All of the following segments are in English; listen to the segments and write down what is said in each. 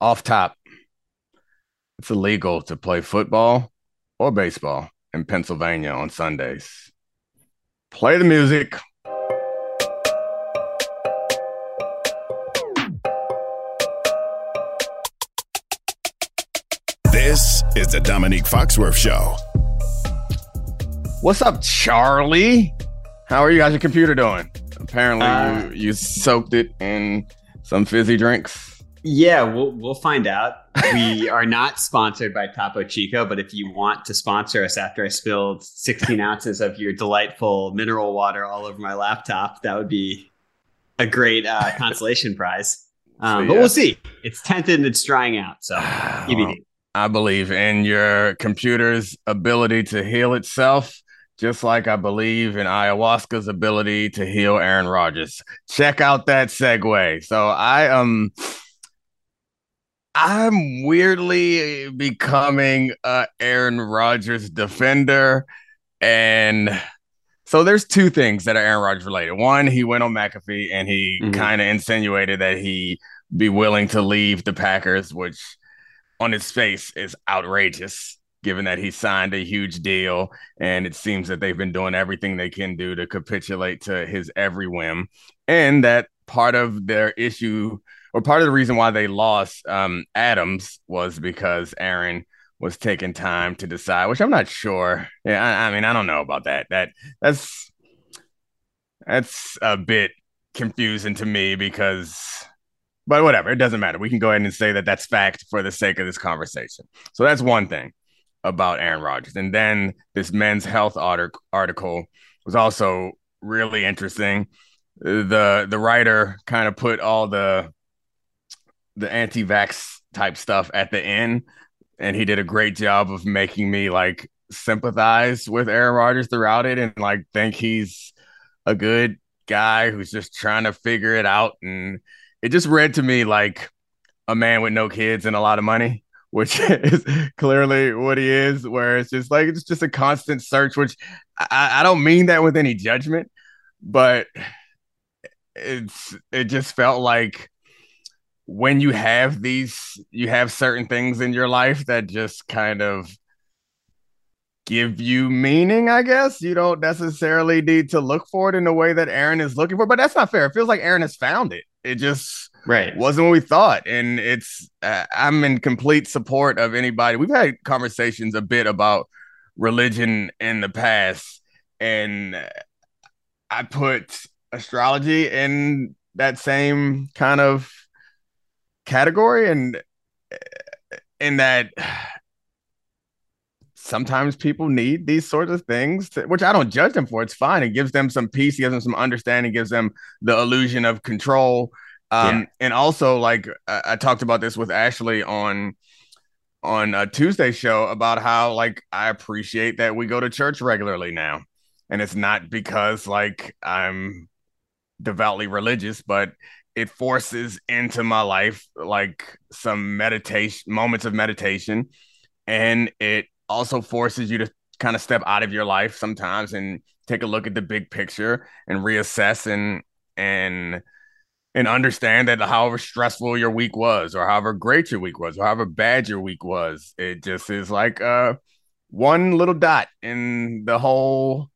off top, it's illegal to play football or baseball in Pennsylvania on Sundays. Play the music. This is the Domonique Foxworth Show. What's up, Charlie? How are you guys? Your computer doing? Apparently, Uh, you, you soaked it in some fizzy drinks. Yeah, we'll we'll find out. We are not sponsored by Topo Chico, but if you want to sponsor us after I spilled 16 ounces of your delightful mineral water all over my laptop, that would be a great uh, consolation prize. Um, So, but yeah. we'll see. It's tented and it's drying out, so TBD. I believe in your computer's ability to heal itself, just like I believe in ayahuasca's ability to heal Aaron Rodgers. Check out that segue. So I um I'm weirdly becoming a Aaron Rodgers defender. And so there's two things that are Aaron Rodgers related. One, he went on McAfee and he Mhm. kind of insinuated that he be willing to leave the Packers, which on his face is outrageous given that he signed a huge deal and it seems that they've been doing everything they can do to capitulate to his every whim and that part of their issue or part of the reason why they lost um, Adams was because Aaron was taking time to decide, which I'm not sure. Yeah, I, I mean, I don't know about that. That that's that's a bit confusing to me because but whatever, it doesn't matter. We can go ahead and say that that's fact for the sake of this conversation. So that's one thing about Aaron Rodgers. And then this men's health article was also really interesting. The the writer kind of put all the the anti-vax type stuff at the end and he did a great job of making me like sympathize with Aaron Rodgers throughout it and like think he's a good guy who's just trying to figure it out and it just read to me like a man with no kids and a lot of money, which is clearly what he is. Where it's just like it's just a constant search, which I, I don't mean that with any judgment, but it's it just felt like when you have these, you have certain things in your life that just kind of give you meaning, I guess. You don't necessarily need to look for it in the way that Aaron is looking for, but that's not fair. It feels like Aaron has found it. It just Right. wasn't what we thought and it's uh, i'm in complete support of anybody we've had conversations a bit about religion in the past and i put astrology in that same kind of category and in that sometimes people need these sorts of things to, which i don't judge them for. It's fine. It gives them some peace. Gives them some understanding. Gives them the illusion of control. Um, Yeah. and also like I, I talked about this with Ashley on on a Tuesday show about how like I appreciate that we go to church regularly now. And it's not because like I'm devoutly religious, but it forces into my life like some meditation moments of meditation. And it also forces you to kind of step out of your life sometimes and take a look at the big picture and reassess and and and understand that however stressful your week was or however great your week was or however bad your week was it just is like uh one little dot in the whole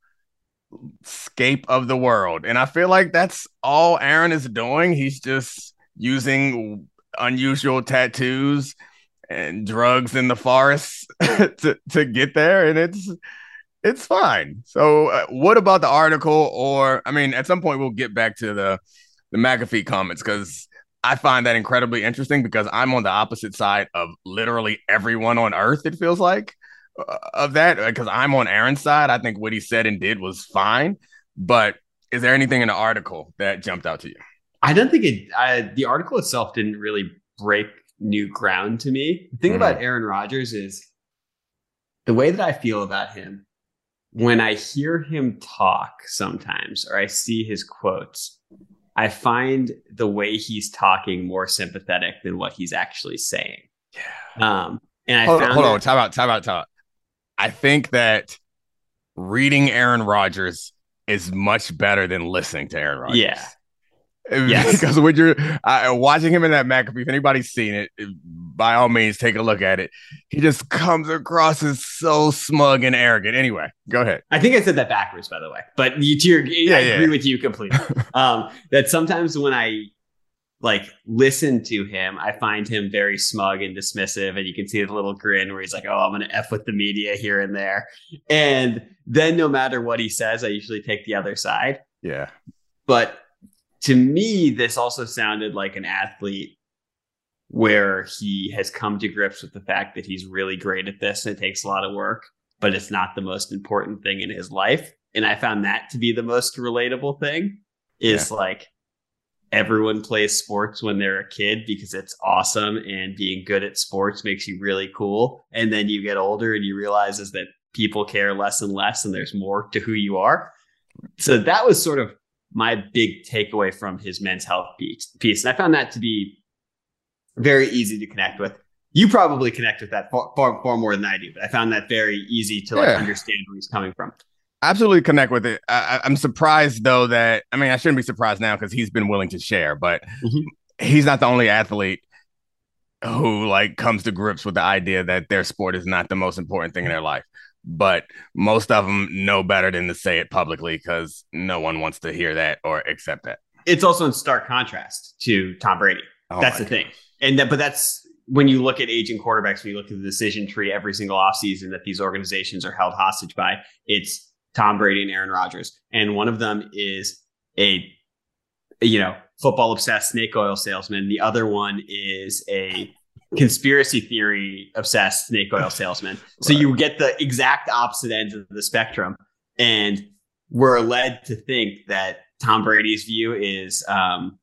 scape of the world. And i feel like that's all aaron is doing. He's just using unusual tattoos and drugs in the forest to, to get there. And it's it's fine. So uh, what about the article? Or i mean at some point we'll get back to the the McAfee comments because I find that incredibly interesting because I'm on the opposite side of literally everyone on earth, it feels like, of that. Because I'm on Aaron's side. I think what he said and did was fine. But is there anything in the article that jumped out to you? I don't think it. I, the article itself didn't really break new ground to me. The thing Mhm. about Aaron Rodgers is the way that I feel about him when I hear him talk sometimes, or I see his quotes. I find the way he's talking more sympathetic than what he's actually saying. Yeah. Um, and I Hold, found hold on, that- time out, time out, time out. I think that reading Aaron Rodgers is much better than listening to Aaron Rodgers. Yeah. Yes. because when you're uh, watching him in that McAfee, if anybody's seen it, by all means, take a look at it. He just comes across as so smug and arrogant. Anyway, go ahead. I think I said that backwards, by the way, but you, to your, Yeah, I yeah. agree with you completely. um, that sometimes when I like listen to him, I find him very smug and dismissive, and you can see the little grin where he's like, "Oh, I'm going to f with the media here and there," and then no matter what he says, I usually take the other side. Yeah. But to me, this also sounded like an athlete where he has come to grips with the fact that he's really great at this and it takes a lot of work, but it's not the most important thing in his life. And I found that to be the most relatable thing is like everyone plays sports when they're a kid because it's awesome and being good at sports makes you really cool. And then you get older and you realize is that people care less and less and there's more to who you are. So that was sort of my big takeaway from his men's health piece. And I found that to be very easy to connect with. You probably connect with that far, far, far more than I do, but I found that very easy to like Yeah. understand where he's coming from. Absolutely connect with it. I, I- I'm surprised though that I mean I shouldn't be surprised now because he's been willing to share, but Mhm. he's not the only athlete who like comes to grips with the idea that their sport is not the most important thing in their life. But most of them know better than to say it publicly because no one wants to hear that or accept that. It's also in stark contrast to Tom Brady. Oh that's my the thing. And that, but that's when you look at aging quarterbacks, when you look at the decision tree every single offseason that these organizations are held hostage by, it's Tom Brady and Aaron Rodgers. And one of them is a, you know, football obsessed snake oil salesman. The other one is a conspiracy theory obsessed snake oil salesman. So you get the exact opposite ends of the spectrum. And we're led to think that Tom Brady's view is um,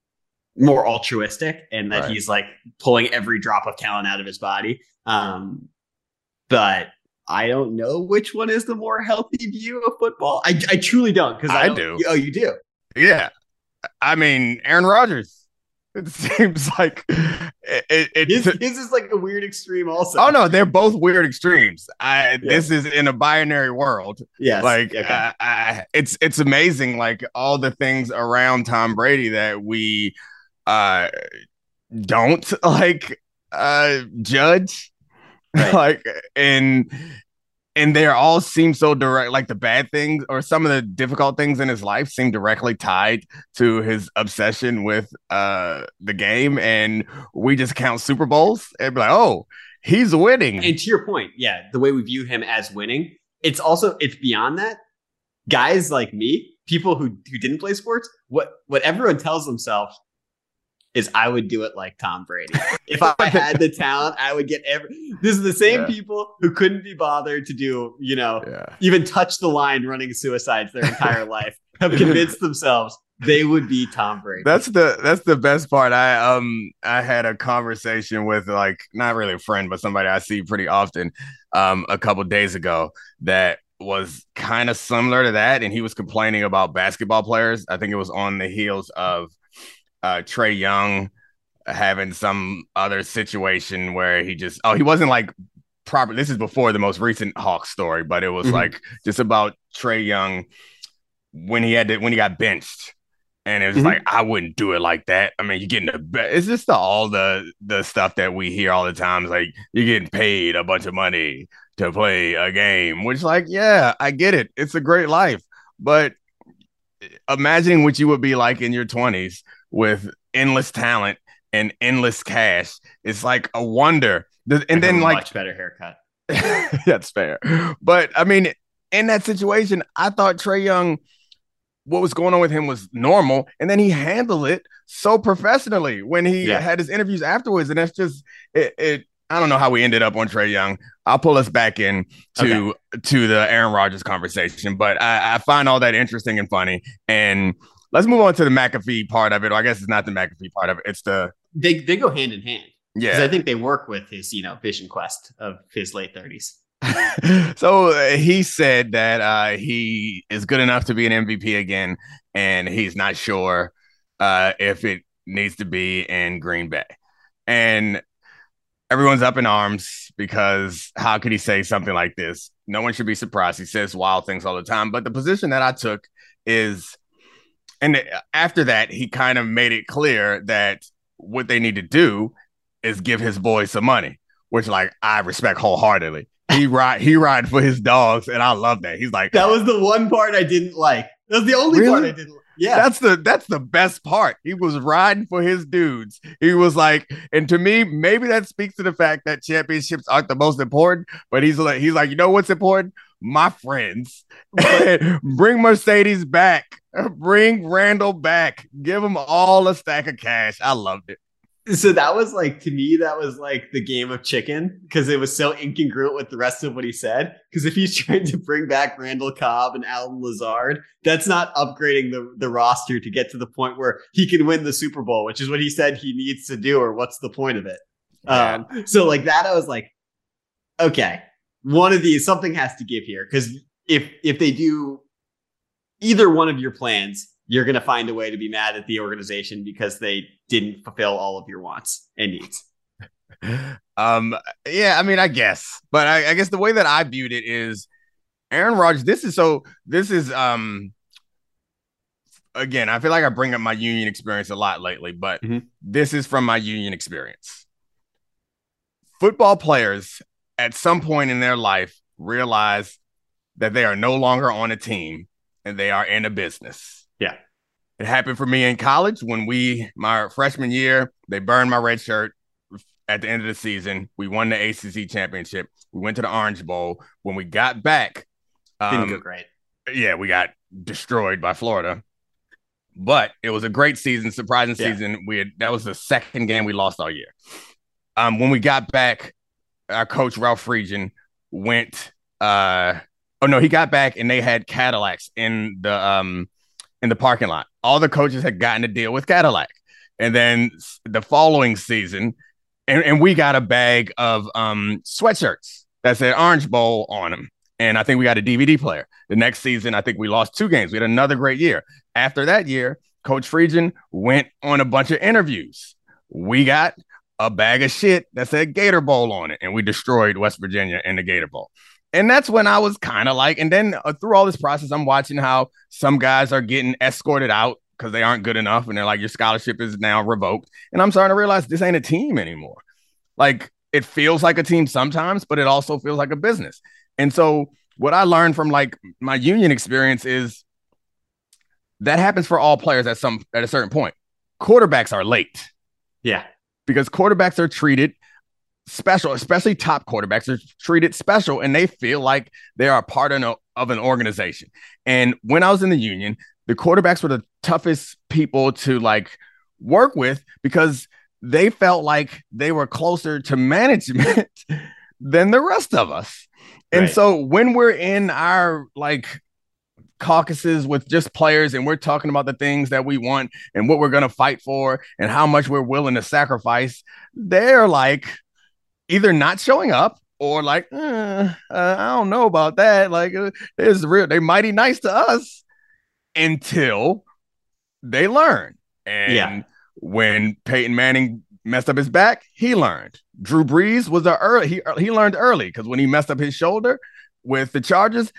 more altruistic and that Right. he's like pulling every drop of talent out of his body. Um, but I don't know which one is the more healthy view of football. I, I truly don't because I, I don't- do. Oh, you do. Yeah. I mean, Aaron Rodgers. It seems like it, it, His, his is like a weird extreme. Also. Oh no, they're both weird extremes. I this is in a binary world. Yes. Like Okay. I, I, it's it's amazing. Like all the things around Tom Brady that we uh don't like uh judge. Right. like and and they all seem so direct like the bad things or some of the difficult things in his life seem directly tied to his obsession with uh the game and we just count super bowls and be like oh he's winning and to your point, yeah, the way we view him as winning, it's also it's beyond that. Guys like me, people who who didn't play sports, what what everyone tells themselves is I would do it like Tom Brady. If I had the talent, I would get every this is the same Yeah. people who couldn't be bothered to do, you know, yeah even touch the line running suicides their entire life, have convinced themselves they would be Tom Brady. That's the that's the best part. I um I had a conversation with like not really a friend, but somebody I see pretty often um a couple days ago that was kind of similar to that, and he was complaining about basketball players. I think it was on the heels of uh Trae Young having some other situation where he just oh he wasn't like proper. This is before the most recent Hawk story, but it was Mhm. like just about Trae Young when he had to, when he got benched and it was Mhm. like I wouldn't do it like that. I mean, you're getting the be- it's just the, all the the stuff that we hear all the time. It's like you're getting paid a bunch of money to play a game, which like yeah, I get it. It's a great life, but imagining what you would be like in your 20s with endless talent and endless cash, it's like a wonder. I And then like much better haircut. that's fair. But I mean, in that situation, I thought Trae Young, what was going on with him was normal, and then he handled it so professionally when he Yeah. had his interviews afterwards, and that's just it. it I don't know how we ended up on Trae Young. I'll pull us back in to to the Aaron Rodgers conversation, but I, I find all that interesting and funny. And let's move on to the McAfee part of it. Or I guess it's not the McAfee part of it. It's the They they go hand in hand. Yeah. I think they work with his, you know, vision quest of his late 30s. so uh, he said that uh, he is good enough to be an MVP again, and he's not sure uh, if it needs to be in Green Bay. And everyone's up in arms because how could he say something like this? No one should be surprised. He says wild things all the time. But the position that I took is And after that, he kind of made it clear that what they need to do is give his boys some money, which like I respect wholeheartedly. He ride he ride for his dogs, and I love that. He's like that was the one part I didn't like. That was the only really? part I didn't. Like. Yeah, that's the that's the best part. He was riding for his dudes. He was like, and to me, maybe that speaks to the fact that championships aren't the most important. But he's like, he's like, you know what's important? My friends, bring Mercedes back, bring Randall back, give them all a stack of cash. I loved it. So that was like to me that was like the game of chicken because it was so incongruent with the rest of what he said. Because if he's trying to bring back Randall Cobb and Allen Lazard that's not upgrading the the roster to get to the point where he can win the Super Bowl which is what he said he needs to do or what's the point of it? Um so like that I was like okay one of these something has to give here because if if they do either one of your plans you're going to find a way to be mad at the organization because they didn't fulfill all of your wants and needs. Um, yeah, I mean, I guess, but I, I guess the way that I viewed it is Aaron Rodgers. This is so. This is um. Again, I feel like I bring up my union experience a lot lately, but mm-hmm. this is from my union experience. Football players at some point in their life realize that they are no longer on a team and they are in a business yeah. It happened for me in college when we, my freshman year, they burned my red shirt at the end of the season. We won the ACC championship. We went to the Orange Bowl. When we got back, um, didn't go great. Yeah, we got destroyed by Florida. But it was a great season, surprising yeah. season. We had that was the second game we lost all year. Um, when we got back, our coach Ralph Friedgen went. Uh, oh no, he got back and they had Cadillacs in the um in the parking lot. All the coaches had gotten a deal with Cadillac. And then the following season, and, and we got a bag of um, sweatshirts that said Orange Bowl on them. And I think we got a DVD player. The next season, I think we lost two games. We had another great year. After that year, Coach Friedgen went on a bunch of interviews. We got a bag of shit that said Gator Bowl on it, and we destroyed West Virginia in the Gator Bowl and that's when I was kind of like, and then uh, through all this process, I'm watching how some guys are getting escorted out because they aren't good enough, and they're like, your scholarship is now revoked, and I'm starting to realize this ain't a team anymore. Like it feels like a team sometimes, but it also feels like a business. And so what I learned from like my union experience is that happens for all players at some at a certain point. Quarterbacks are late. Yeah. Because quarterbacks are treated special, especially top quarterbacks are treated special and they feel like they are a part of, of an organization. And when I was in the union, the quarterbacks were the toughest people to like work with because they felt like they were closer to management than the rest of us. And right. so when we're in our like caucuses with just players and we're talking about the things that we want and what we're going to fight for and how much we're willing to sacrifice, they're like, either not showing up or like uh, uh, I don't know about that. Like uh, it's real. They're mighty nice to us until they learn. And yeah. when Peyton Manning messed up his back, he learned. Drew Brees was a early. He he learned early because when he messed up his shoulder with the Chargers,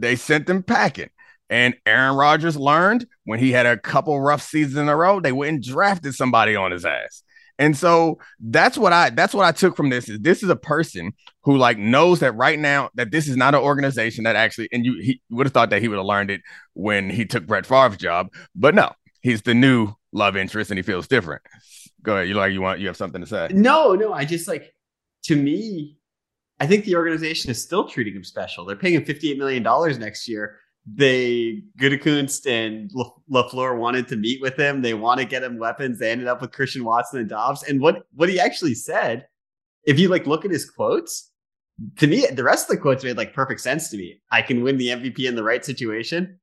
they sent them packing. And Aaron Rodgers learned when he had a couple rough seasons in a row, they went and drafted somebody on his ass. And so that's what I that's what I took from this is this is a person who like knows that right now that this is not an organization that actually and you he would have thought that he would have learned it when he took Brett Favre's job, but no, he's the new love interest and he feels different. Go ahead, you like you want you have something to say? No, no, I just like to me, I think the organization is still treating him special. They're paying him fifty eight million dollars next year they Gutekunst and LaFleur wanted to meet with him. They want to get him weapons. They ended up with Christian Watson and Doubs. And what what he actually said, if you like look at his quotes, to me, the rest of the quotes made like perfect sense to me. I can win the MVP in the right situation.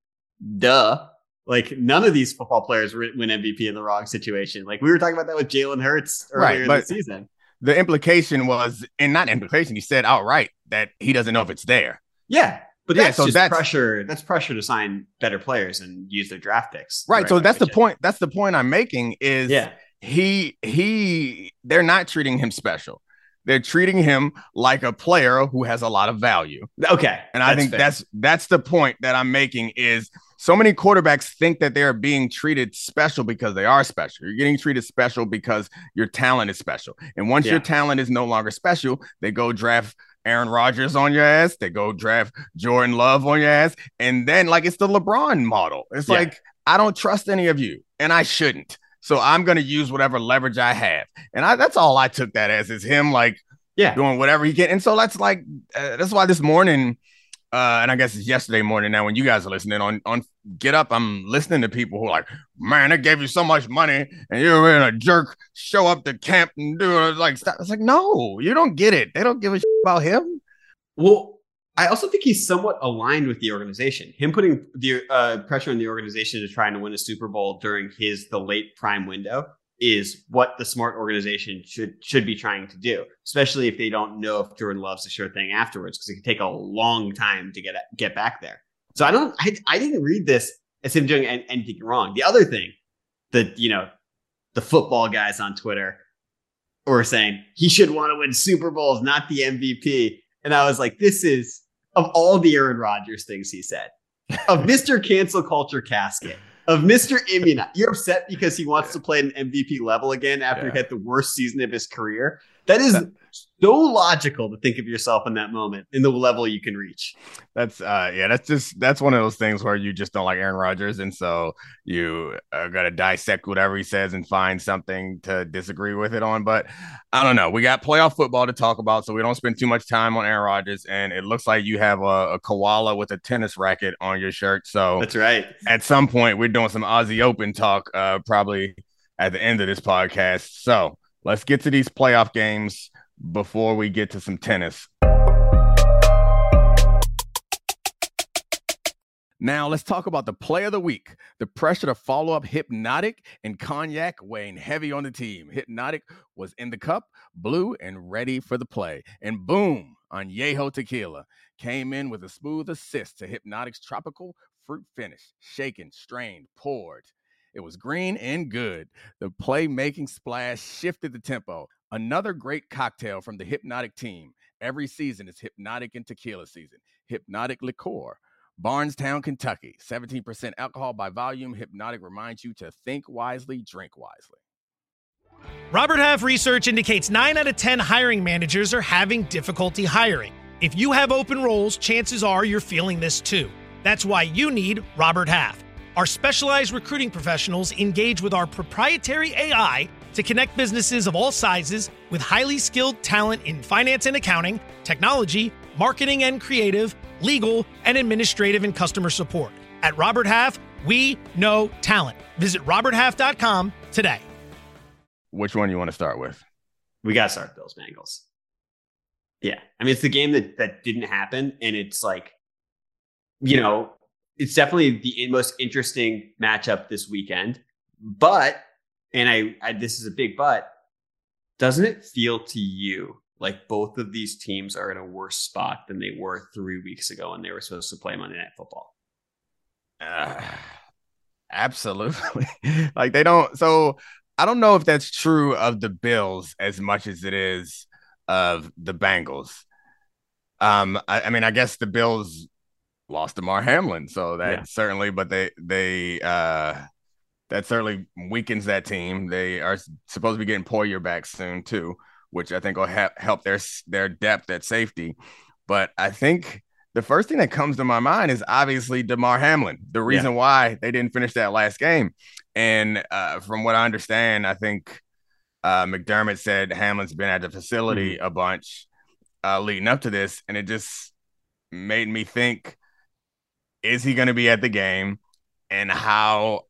Duh. Like none of these football players win MVP in the wrong situation. Like we were talking about that with Jalen Hurts earlier right, in the season. The implication was, and not implication, he said outright that he doesn't know if it's there. Yeah, but yeah, so that's, pressure. That's pressure to sign better players and use their draft picks. Right. right so that's the point. That's the point I'm making. Is yeah. he he they're not treating him special. They're treating him like a player who has a lot of value. Okay. And I think fair. that's that's the point that I'm making is so many quarterbacks think that they are being treated special because they are special. You're getting treated special because your talent is special. And once yeah. your talent is no longer special, they go draft Aaron Rodgers on your ass. They go draft Jordan Love on your ass. And then, like, it's the LeBron model. It's yeah. like, I don't trust any of you, and I shouldn't. So I'm going to use whatever leverage I have. And I, that's all I took that as is him, like, yeah, doing whatever he can. And so that's like, uh, that's why this morning, uh, and I guess it's yesterday morning now when you guys are listening on on Get Up, I'm listening to people who are like, man, they gave you so much money and you're in a jerk. Show up to camp and do it like stuff. It's like, no, you don't get it. They don't give a shit about him. Well, I also think he's somewhat aligned with the organization. Him putting the uh, pressure on the organization to try and win a Super Bowl during his the late prime window is what the smart organization should should be trying to do, especially if they don't know if Jordan Love's a sure thing afterwards, because it can take a long time to get get back there. So I don't, I, I didn't read this as him doing anything wrong. The other thing that you know, the football guys on Twitter were saying he should want to win Super Bowls, not the MVP, and I was like, this is of all the Aaron Rodgers things he said, of Mr. Cancel Culture Casket of Mr. Immunize. You're upset because he wants to play an MVP level again after yeah. he had the worst season of his career. That is so logical to think of yourself in that moment in the level you can reach. That's uh yeah, that's just that's one of those things where you just don't like Aaron Rodgers, and so you are gonna dissect whatever he says and find something to disagree with it on. But I don't know. We got playoff football to talk about, so we don't spend too much time on Aaron Rodgers. And it looks like you have a, a koala with a tennis racket on your shirt. So that's right. At some point, we're doing some Aussie Open talk, uh, probably at the end of this podcast. So let's get to these playoff games before we get to some tennis. Now, let's talk about the play of the week. The pressure to follow up Hpnotiq and Cognac weighing heavy on the team. Hpnotiq was in the cup, blue, and ready for the play. And boom, Añejo Tequila came in with a smooth assist to Hpnotiq's tropical fruit finish. Shaken, strained, poured. It was green and good. The playmaking splash shifted the tempo. Another great cocktail from the Hpnotiq team. Every season is Hpnotiq and Tequila season. Hpnotiq Liqueur. Bardstown, Kentucky. 17% alcohol by volume. Hpnotiq reminds you to think wisely, drink wisely. Robert Half research indicates 9 out of 10 hiring managers are having difficulty hiring. If you have open roles, chances are you're feeling this too. That's why you need Robert Half. Our specialized recruiting professionals engage with our proprietary AI to connect businesses of all sizes with highly skilled talent in finance and accounting, technology, marketing and creative, legal, and administrative and customer support. At Robert Half, we know talent. Visit roberthalf.com today. Which one do you want to start with? We got to start Bills Bengals. Yeah. I mean, it's the game that that didn't happen and it's like you know, it's definitely the most interesting matchup this weekend. But, and I, I this is a big but, doesn't it feel to you like both of these teams are in a worse spot than they were three weeks ago when they were supposed to play Monday Night Football? Uh, absolutely. like they don't. So I don't know if that's true of the Bills as much as it is of the Bengals. Um, I, I mean, I guess the Bills lost Damar Hamlin, so that yeah. certainly. But they they uh that certainly weakens that team. They are supposed to be getting Poyer back soon too, which I think will ha- help their their depth at safety. But I think the first thing that comes to my mind is obviously Damar Hamlin. The reason yeah. why they didn't finish that last game, and uh, from what I understand, I think uh, McDermott said Hamlin's been at the facility mm-hmm. a bunch uh, leading up to this, and it just made me think is he going to be at the game and how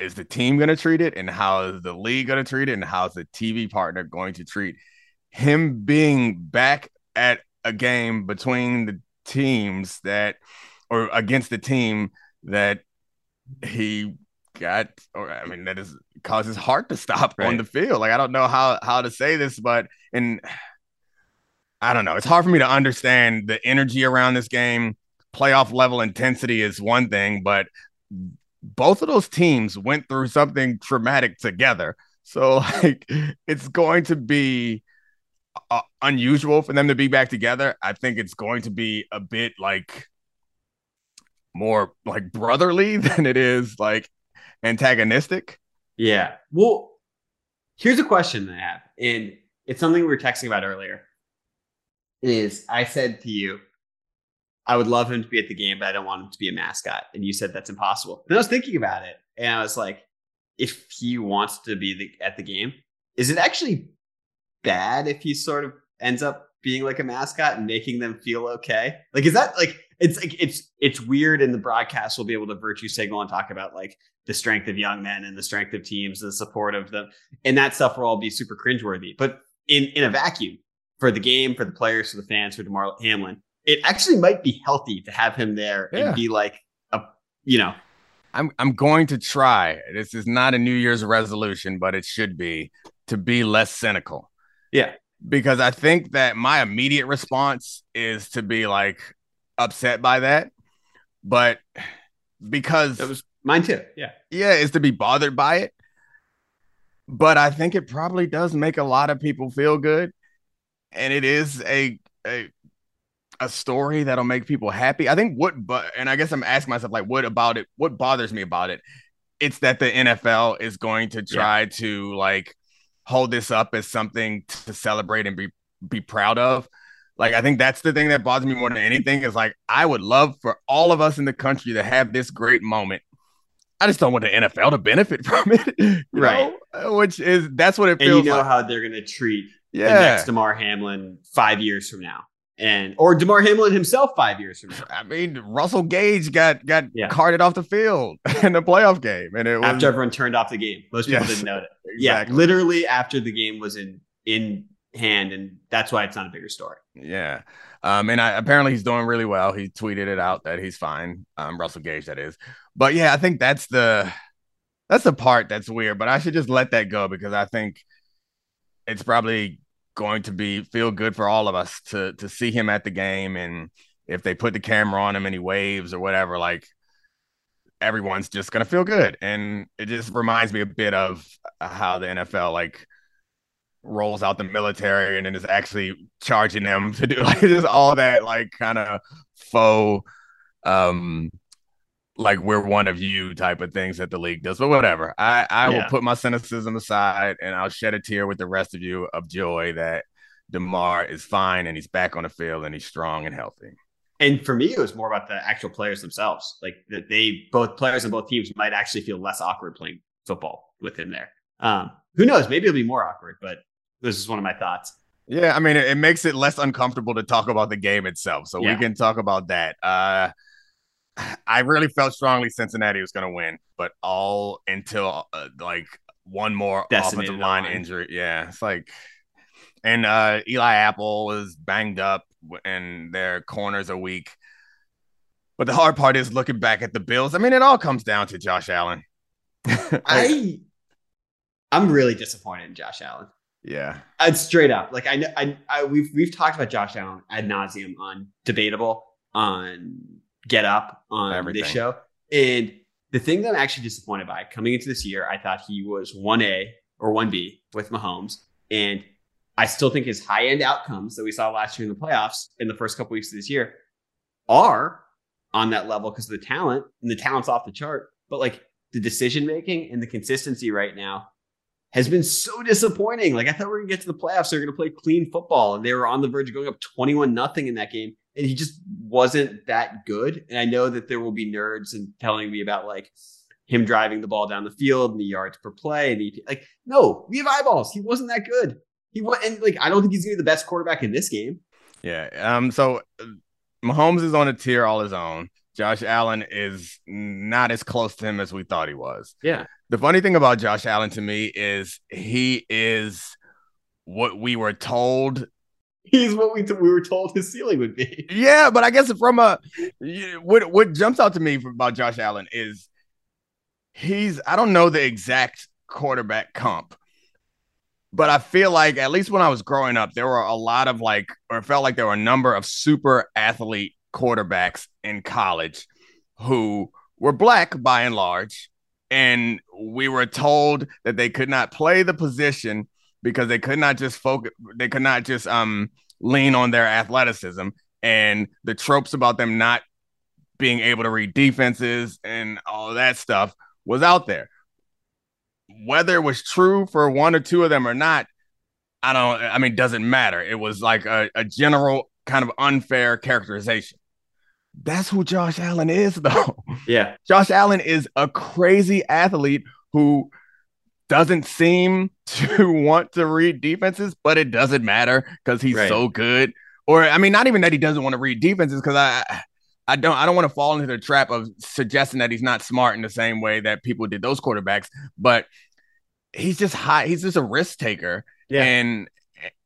is the team going to treat it and how is the league going to treat it and how's the TV partner going to treat him being back at a game between the teams that or against the team that he got or I mean that is causes heart to stop right. on the field. Like I don't know how how to say this, but and I don't know. It's hard for me to understand the energy around this game playoff level intensity is one thing, but both of those teams went through something traumatic together. So like it's going to be uh, unusual for them to be back together. I think it's going to be a bit like more like brotherly than it is like antagonistic. Yeah. Well, here's a question I have, and it's something we were texting about earlier. Is I said to you, I would love him to be at the game, but I don't want him to be a mascot. And you said that's impossible. And I was thinking about it, and I was like, if he wants to be the, at the game, is it actually bad if he sort of ends up being like a mascot and making them feel okay? Like, is that like it's like it's it's weird and the broadcast will be able to virtue signal and talk about like the strength of young men and the strength of teams, the support of them, and that stuff will all be super cringeworthy. But in in a vacuum, for the game, for the players, for the fans, for Damar Hamlin, it actually might be healthy to have him there yeah. and be like a you know. I'm I'm going to try. This is not a New Year's resolution, but it should be to be less cynical. Yeah. Because I think that my immediate response is to be like, upset by that, but because that was mine too. Yeah. Yeah, is to be bothered by it. But I think it probably does make a lot of people feel good. And it is a a a story that'll make people happy. I think what but and I guess I'm asking myself like what about it what bothers me about it? It's that the NFL is going to try yeah. to like hold this up as something to celebrate and be be proud of like I think that's the thing that bothers me more than anything is like I would love for all of us in the country to have this great moment. I just don't want the NFL to benefit from it, right? Know? Which is that's what it feels. And you know like. how they're going to treat yeah. the next Damar Hamlin five years from now, and or Damar Hamlin himself five years from now. I mean, Russell Gage got got yeah. carted off the field in the playoff game, and it was, after everyone turned off the game. Most people yes, didn't know it. Exactly. Yeah, literally after the game was in in hand, and that's why it's not a bigger story. Yeah. Um, and I, apparently he's doing really well. He tweeted it out that he's fine. Um, Russell Gage, that is. But yeah, I think that's the that's the part that's weird. But I should just let that go because I think it's probably going to be feel good for all of us to to see him at the game and if they put the camera on him and he waves or whatever, like everyone's just gonna feel good. And it just reminds me a bit of how the NFL like rolls out the military and then is actually charging them to do like just all that like kind of faux um like we're one of you type of things that the league does but whatever i i yeah. will put my cynicism aside and i'll shed a tear with the rest of you of joy that Damar is fine and he's back on the field and he's strong and healthy and for me it was more about the actual players themselves like that they both players and both teams might actually feel less awkward playing football with him there um who knows maybe it'll be more awkward but this is one of my thoughts. Yeah, I mean, it, it makes it less uncomfortable to talk about the game itself, so yeah. we can talk about that. Uh, I really felt strongly Cincinnati was going to win, but all until uh, like one more Decimated offensive line, line injury. Yeah, it's like, and uh, Eli Apple was banged up, and their corners are weak. But the hard part is looking back at the Bills. I mean, it all comes down to Josh Allen. I, I'm really disappointed in Josh Allen. Yeah, it's straight up. Like I know, I, I we've we've talked about Josh Allen ad nauseum on debatable, on Get Up, on Everything. this show, and the thing that I'm actually disappointed by coming into this year, I thought he was one A or one B with Mahomes, and I still think his high end outcomes that we saw last year in the playoffs in the first couple weeks of this year are on that level because of the talent and the talent's off the chart. But like the decision making and the consistency right now has been so disappointing. Like I thought we are gonna get to the playoffs, they're gonna play clean football, and they were on the verge of going up 21 nothing in that game. And he just wasn't that good. And I know that there will be nerds and telling me about like him driving the ball down the field and the yards per play. And he, like, no, we have eyeballs. He wasn't that good. He was, and like, I don't think he's gonna be the best quarterback in this game. Yeah. Um. So uh, Mahomes is on a tier all his own. Josh Allen is not as close to him as we thought he was. Yeah. The funny thing about Josh Allen to me is he is what we were told. He's what we t- we were told his ceiling would be. Yeah, but I guess from a what what jumps out to me about Josh Allen is he's I don't know the exact quarterback comp, but I feel like at least when I was growing up, there were a lot of like, or it felt like there were a number of super athlete quarterbacks in college who were black by and large. And we were told that they could not play the position because they could not just focus, they could not just um lean on their athleticism and the tropes about them not being able to read defenses and all that stuff was out there. Whether it was true for one or two of them or not, I don't, I mean, doesn't matter. It was like a, a general kind of unfair characterization. That's who Josh Allen is, though. Yeah. Josh Allen is a crazy athlete who doesn't seem to want to read defenses, but it doesn't matter because he's right. so good. Or I mean, not even that he doesn't want to read defenses, because I I don't I don't want to fall into the trap of suggesting that he's not smart in the same way that people did those quarterbacks, but he's just high, he's just a risk taker. Yeah. And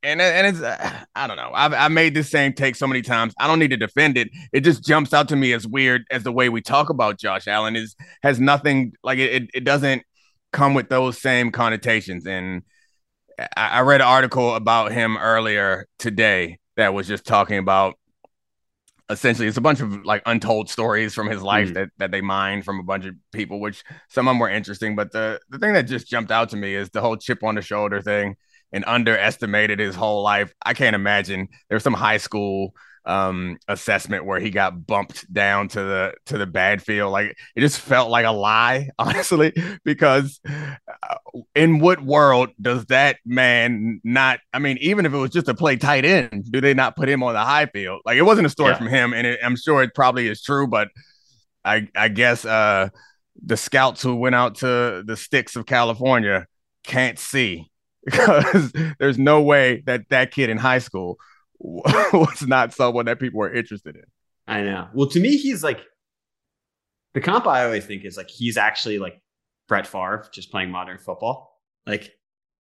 and and it's I don't know. I've I made this same take so many times. I don't need to defend it. It just jumps out to me as weird as the way we talk about Josh Allen is has nothing like it. It doesn't come with those same connotations. And I, I read an article about him earlier today that was just talking about essentially it's a bunch of like untold stories from his life mm. that that they mined from a bunch of people which some of them were interesting but the the thing that just jumped out to me is the whole chip on the shoulder thing and underestimated his whole life i can't imagine there's some high school um, assessment where he got bumped down to the to the bad field. Like it just felt like a lie, honestly, because uh, in what world does that man not? I mean, even if it was just to play tight end, do they not put him on the high field? Like it wasn't a story yeah. from him, and it, I'm sure it probably is true, but I I guess uh, the scouts who went out to the sticks of California can't see because there's no way that that kid in high school was not someone that people were interested in. I know. Well, to me, he's like the comp I always think is like he's actually like Brett Favre just playing modern football. Like,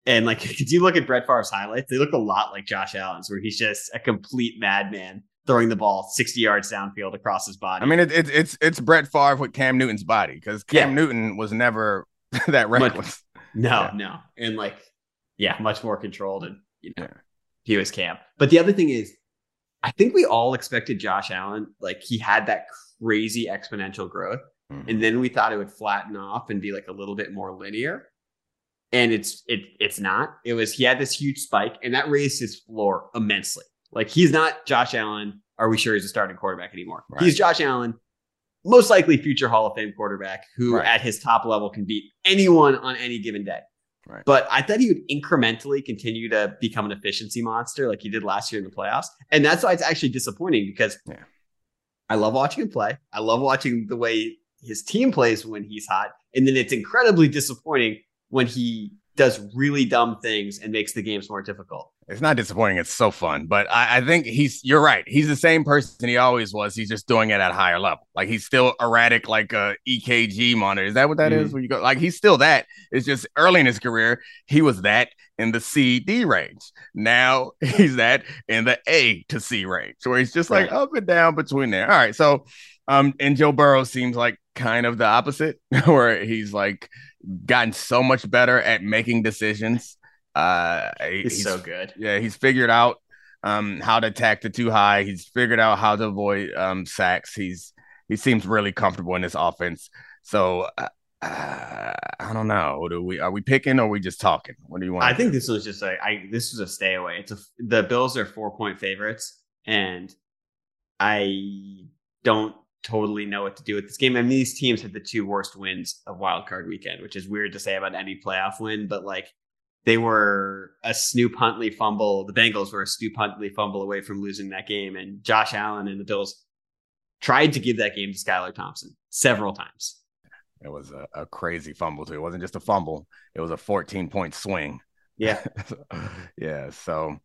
and like if you look at Brett Favre's highlights, they look a lot like Josh Allen's, where he's just a complete madman throwing the ball 60 yards downfield across his body. I mean, it, it, it's it's Brett Favre with Cam Newton's body because Cam yeah. Newton was never that reckless. Much, no, yeah. no, and like yeah, much more controlled and you know. Yeah he was Cam. But the other thing is, I think we all expected Josh Allen, like he had that crazy exponential growth. Mm-hmm. And then we thought it would flatten off and be like a little bit more linear. And it's it it's not. It was he had this huge spike and that raised his floor immensely. Like he's not Josh Allen. Are we sure he's a starting quarterback anymore? Right. He's Josh Allen, most likely future Hall of Fame quarterback who right. at his top level can beat anyone on any given day. Right. But I thought he would incrementally continue to become an efficiency monster like he did last year in the playoffs. And that's why it's actually disappointing because yeah. I love watching him play. I love watching the way his team plays when he's hot. And then it's incredibly disappointing when he does really dumb things and makes the games more difficult. It's not disappointing. It's so fun. But I, I, think he's, you're right. He's the same person he always was. He's just doing it at a higher level. Like he's still erratic, like a EKG monitor. Is that what that mm-hmm. is? When you go, like he's still that. It's just early in his career, he was that in the CD range. Now he's that in the A to C range, where he's just like right. up and down between there. All right. So, um, and Joe Burrow seems like kind of the opposite, where he's like gotten so much better at making decisions uh, he's, he's, so good. Yeah, he's figured out um, how to attack the two high. He's figured out how to avoid um, sacks. He's he seems really comfortable in this offense. So uh, uh, I don't know. Do we are we picking or are we just talking? What do you want? I think this was just a I this was a stay away. It's a the Bills are four point favorites, and I don't totally know what to do with this game. I mean, these teams had the two worst wins of Wild Card Weekend, which is weird to say about any playoff win, but like they were a Snoop Huntley fumble. The Bengals were a Snoop Huntley fumble away from losing that game. And Josh Allen and the Bills tried to give that game to Skylar Thompson several times. It was a, a crazy fumble, too. It wasn't just a fumble, it was a 14 point swing. Yeah. yeah. So,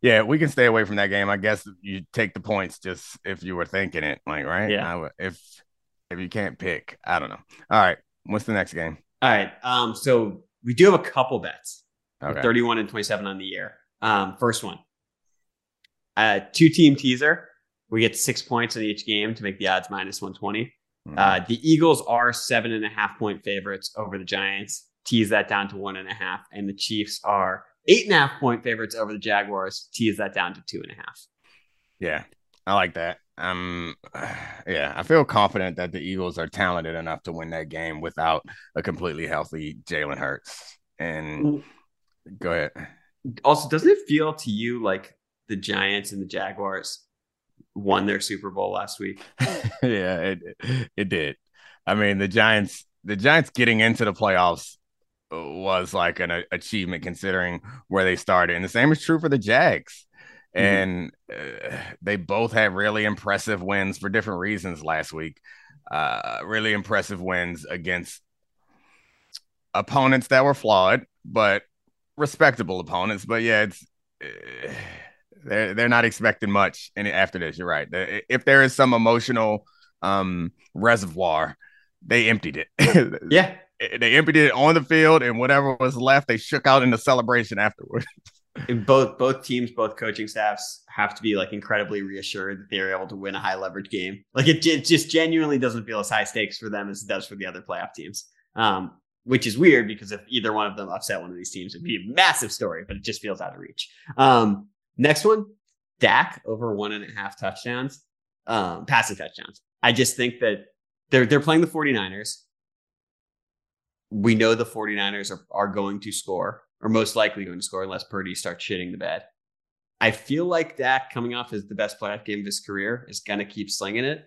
yeah, we can stay away from that game. I guess you take the points just if you were thinking it, like, right? Yeah. if if you can't pick, I don't know. All right. What's the next game? All right. Um, so we do have a couple bets. Okay. 31 and 27 on the year. Um, first one, uh, two team teaser. We get six points in each game to make the odds minus 120. Mm-hmm. Uh, the Eagles are seven and a half point favorites over the Giants. Tease that down to one and a half. And the Chiefs are eight and a half point favorites over the Jaguars. Tease that down to two and a half. Yeah, I like that. Um, yeah, I feel confident that the Eagles are talented enough to win that game without a completely healthy Jalen Hurts. And Go ahead. Also, doesn't it feel to you like the Giants and the Jaguars won their Super Bowl last week. yeah, it it did. I mean, the Giants the Giants getting into the playoffs was like an a- achievement considering where they started, and the same is true for the Jags. Mm-hmm. And uh, they both had really impressive wins for different reasons last week. Uh, really impressive wins against opponents that were flawed, but respectable opponents. But yeah, it's uh, they're they're not expecting much in after this. You're right. If there is some emotional um, reservoir, they emptied it. yeah, they emptied it on the field, and whatever was left, they shook out in the celebration afterward. both both teams, both coaching staffs have to be like incredibly reassured that they're able to win a high leverage game. Like it, it just genuinely doesn't feel as high stakes for them as it does for the other playoff teams. Um, which is weird because if either one of them upset one of these teams, it'd be a massive story, but it just feels out of reach. Um, next one, Dak over one and a half touchdowns, um, passing touchdowns. I just think that they're they're playing the 49ers. We know the 49ers are, are going to score, or most likely going to score, unless Purdy starts shitting the bed. I feel like Dak coming off as the best playoff game of his career is gonna keep slinging it.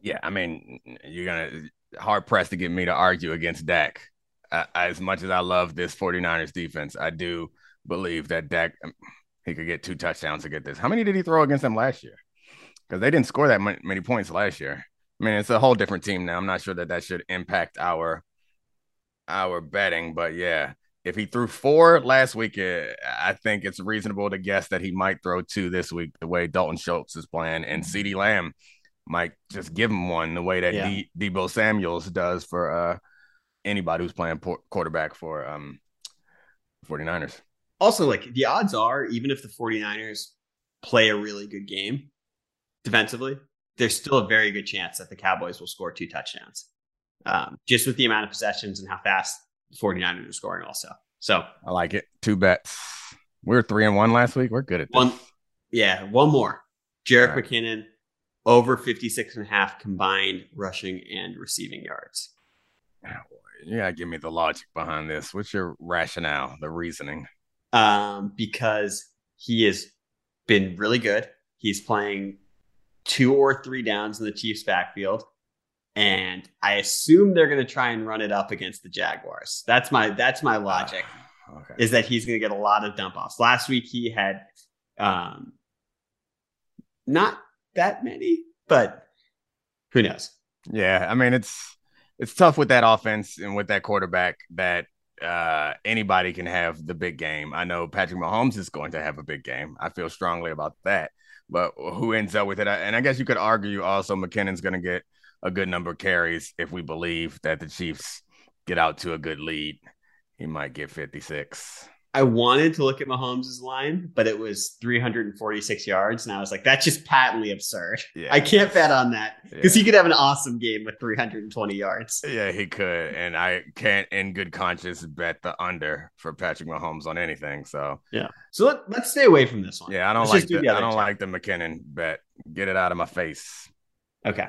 Yeah, I mean, you're gonna hard pressed to get me to argue against Dak as much as I love this 49ers defense, I do believe that Dak um, he could get two touchdowns to get this. How many did he throw against them last year? Because they didn't score that many points last year. I mean, it's a whole different team now. I'm not sure that that should impact our our betting, but yeah, if he threw four last week, eh, I think it's reasonable to guess that he might throw two this week. The way Dalton Schultz is playing, and CeeDee Lamb might just give him one the way that yeah. D- Deebo Samuel's does for uh anybody who's playing por- quarterback for um 49ers. Also, like the odds are, even if the 49ers play a really good game defensively, there's still a very good chance that the Cowboys will score two touchdowns. Um, just with the amount of possessions and how fast the 49ers are scoring, also. So I like it. Two bets. We are three and one last week. We're good at this. one. Yeah, one more. Jerick right. McKinnon over 56 and a half combined rushing and receiving yards. You gotta give me the logic behind this. What's your rationale, the reasoning? Um, because he has been really good. He's playing two or three downs in the Chiefs' backfield, and I assume they're going to try and run it up against the Jaguars. That's my that's my logic. okay. Is that he's going to get a lot of dump offs. Last week he had um, not that many, but who knows? Yeah, I mean it's it's tough with that offense and with that quarterback that uh, anybody can have the big game. I know Patrick Mahomes is going to have a big game. I feel strongly about that. But who ends up with it? And I guess you could argue also McKinnon's going to get a good number of carries if we believe that the Chiefs get out to a good lead. He might get 56. I wanted to look at Mahomes' line, but it was 346 yards. And I was like, that's just patently absurd. Yeah. I can't bet on that because yeah. he could have an awesome game with 320 yards. Yeah, he could. And I can't, in good conscience, bet the under for Patrick Mahomes on anything. So, yeah. So let, let's stay away from this one. Yeah, I don't let's like the, the I don't like the McKinnon bet. Get it out of my face. Okay.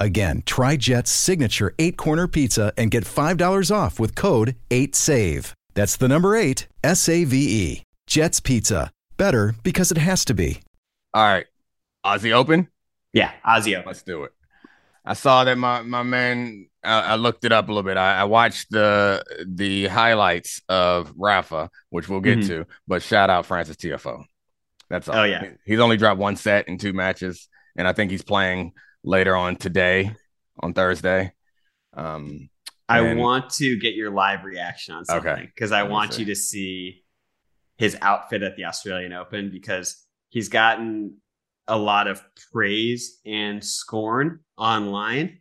Again, try Jet's signature eight corner pizza and get $5 off with code 8SAVE. That's the number eight, S A V E. Jet's Pizza. Better because it has to be. All right. Aussie Open? Yeah, Aussie Open. Let's do it. I saw that my my man. I, I looked it up a little bit. I, I, watched the the highlights of Rafa, which we'll get mm-hmm. to. But shout out Frances Tiafoe. That's all. Oh yeah, he's only dropped one set in two matches, and I think he's playing later on today, on Thursday. Um, I and... want to get your live reaction on something because okay. I want you to see his outfit at the Australian Open because he's gotten a lot of praise and scorn online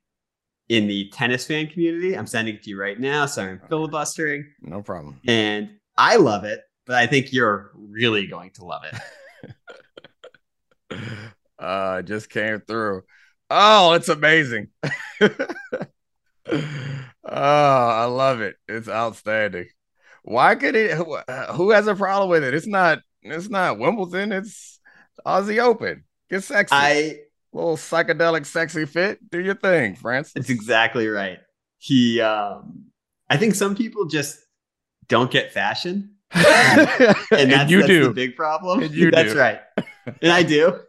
in the tennis fan community. I'm sending it to you right now. Sorry, I'm filibustering. No problem. And I love it, but I think you're really going to love it. uh, just came through. Oh, it's amazing. oh, I love it. It's outstanding. Why could it? Who has a problem with it? It's not. It's not Wimbledon. It's Aussie Open. Get sexy. I little psychedelic, sexy fit. Do your thing, France. It's exactly right. He. um I think some people just don't get fashion, and, that's, and you do. big problem. And you that's do. right, and I do.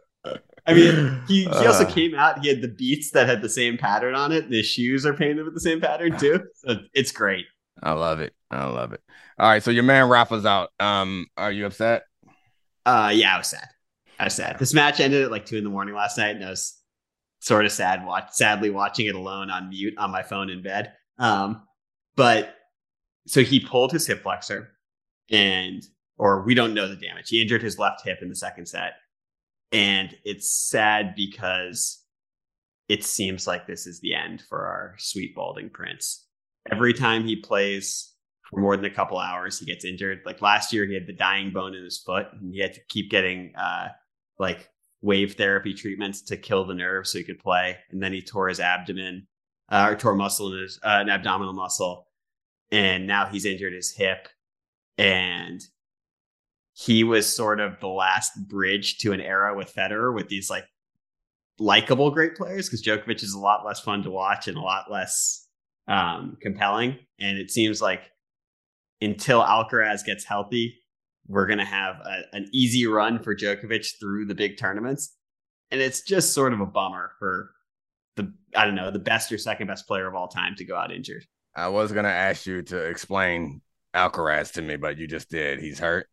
I mean, he, he also uh, came out. He had the beats that had the same pattern on it. The shoes are painted with the same pattern too. So it's great. I love it. I love it. All right, so your man Rafa's out. Um, are you upset? Uh, yeah, I was sad. I was sad. This match ended at like two in the morning last night, and I was sort of sad. Watch, sadly, watching it alone on mute on my phone in bed. Um, but so he pulled his hip flexor, and or we don't know the damage. He injured his left hip in the second set, and it's sad because it seems like this is the end for our sweet balding prince. Every time he plays for more than a couple hours, he gets injured. Like last year, he had the dying bone in his foot, and he had to keep getting uh, like wave therapy treatments to kill the nerve so he could play. And then he tore his abdomen uh, or tore muscle in his uh, an abdominal muscle, and now he's injured his hip. And he was sort of the last bridge to an era with Federer with these like likable great players because Djokovic is a lot less fun to watch and a lot less um, compelling. And it seems like until Alcaraz gets healthy, we're going to have a, an easy run for Djokovic through the big tournaments. And it's just sort of a bummer for the, I don't know, the best or second best player of all time to go out injured. I was going to ask you to explain Alcaraz to me, but you just did. He's hurt.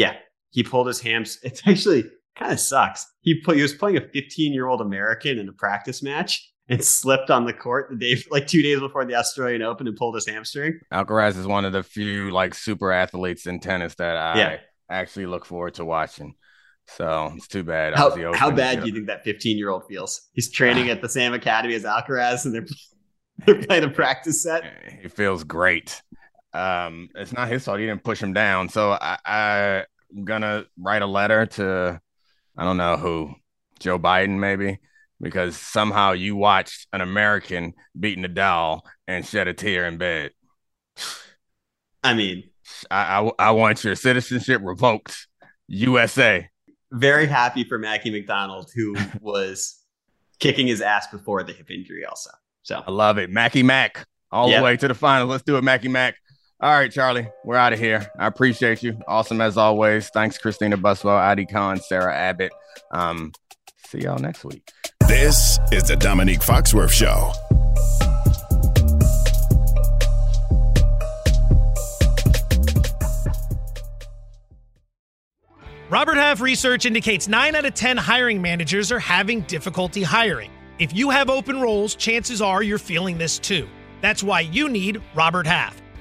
Yeah, he pulled his hams. It's actually kind of sucks. He put, he was playing a 15 year old American in a practice match and slipped on the court the day like two days before the Australian Open and pulled his hamstring. Alcaraz is one of the few like super athletes in tennis that I yeah. actually look forward to watching. So it's too bad. How, how bad do you think that 15 year old feels? He's training ah. at the same academy as Alcaraz and they're they're playing a practice set. He feels great um, it's not his fault. He didn't push him down. So I, I'm gonna write a letter to, I don't know who, Joe Biden maybe, because somehow you watched an American beat Nadal and shed a tear in bed. I mean, I, I, I want your citizenship revoked. USA. Very happy for Mackie McDonald, who was kicking his ass before the hip injury, also. So I love it. Mackie Mac all yep. the way to the final. Let's do it, Mackie Mac. All right, Charlie, we're out of here. I appreciate you. Awesome as always. Thanks, Christina Buswell, Adi Khan, Sarah Abbott. Um, see y'all next week. This is the Domonique Foxworth Show. Robert Half research indicates 9 out of 10 hiring managers are having difficulty hiring. If you have open roles, chances are you're feeling this too. That's why you need Robert Half.